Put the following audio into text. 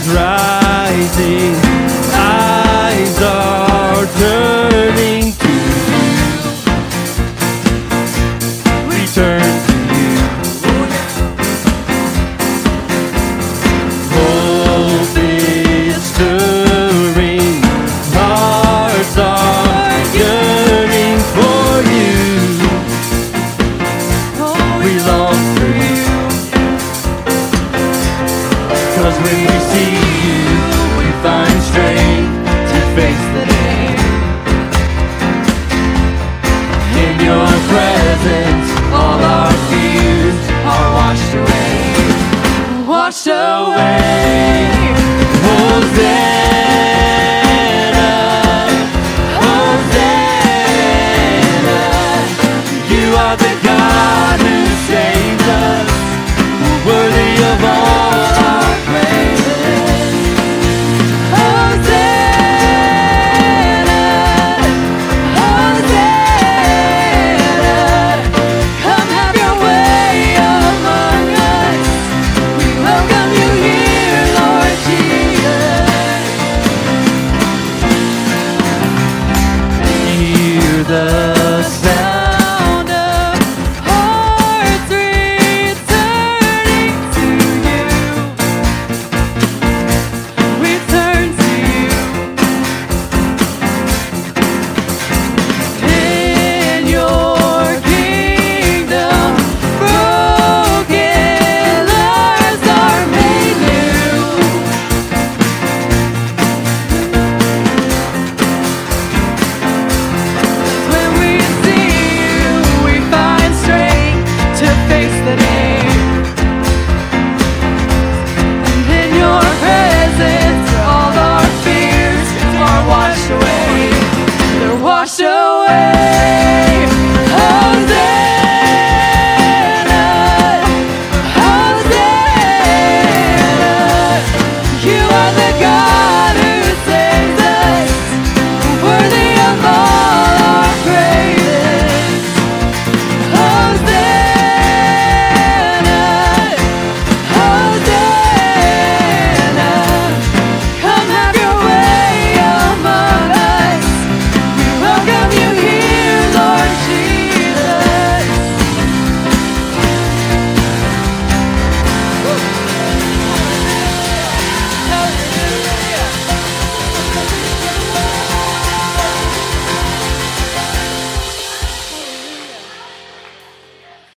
is rising. when we see you, we find strength to face the day. In your presence, all our fears are washed away. Washed away. You are the God. together Russia.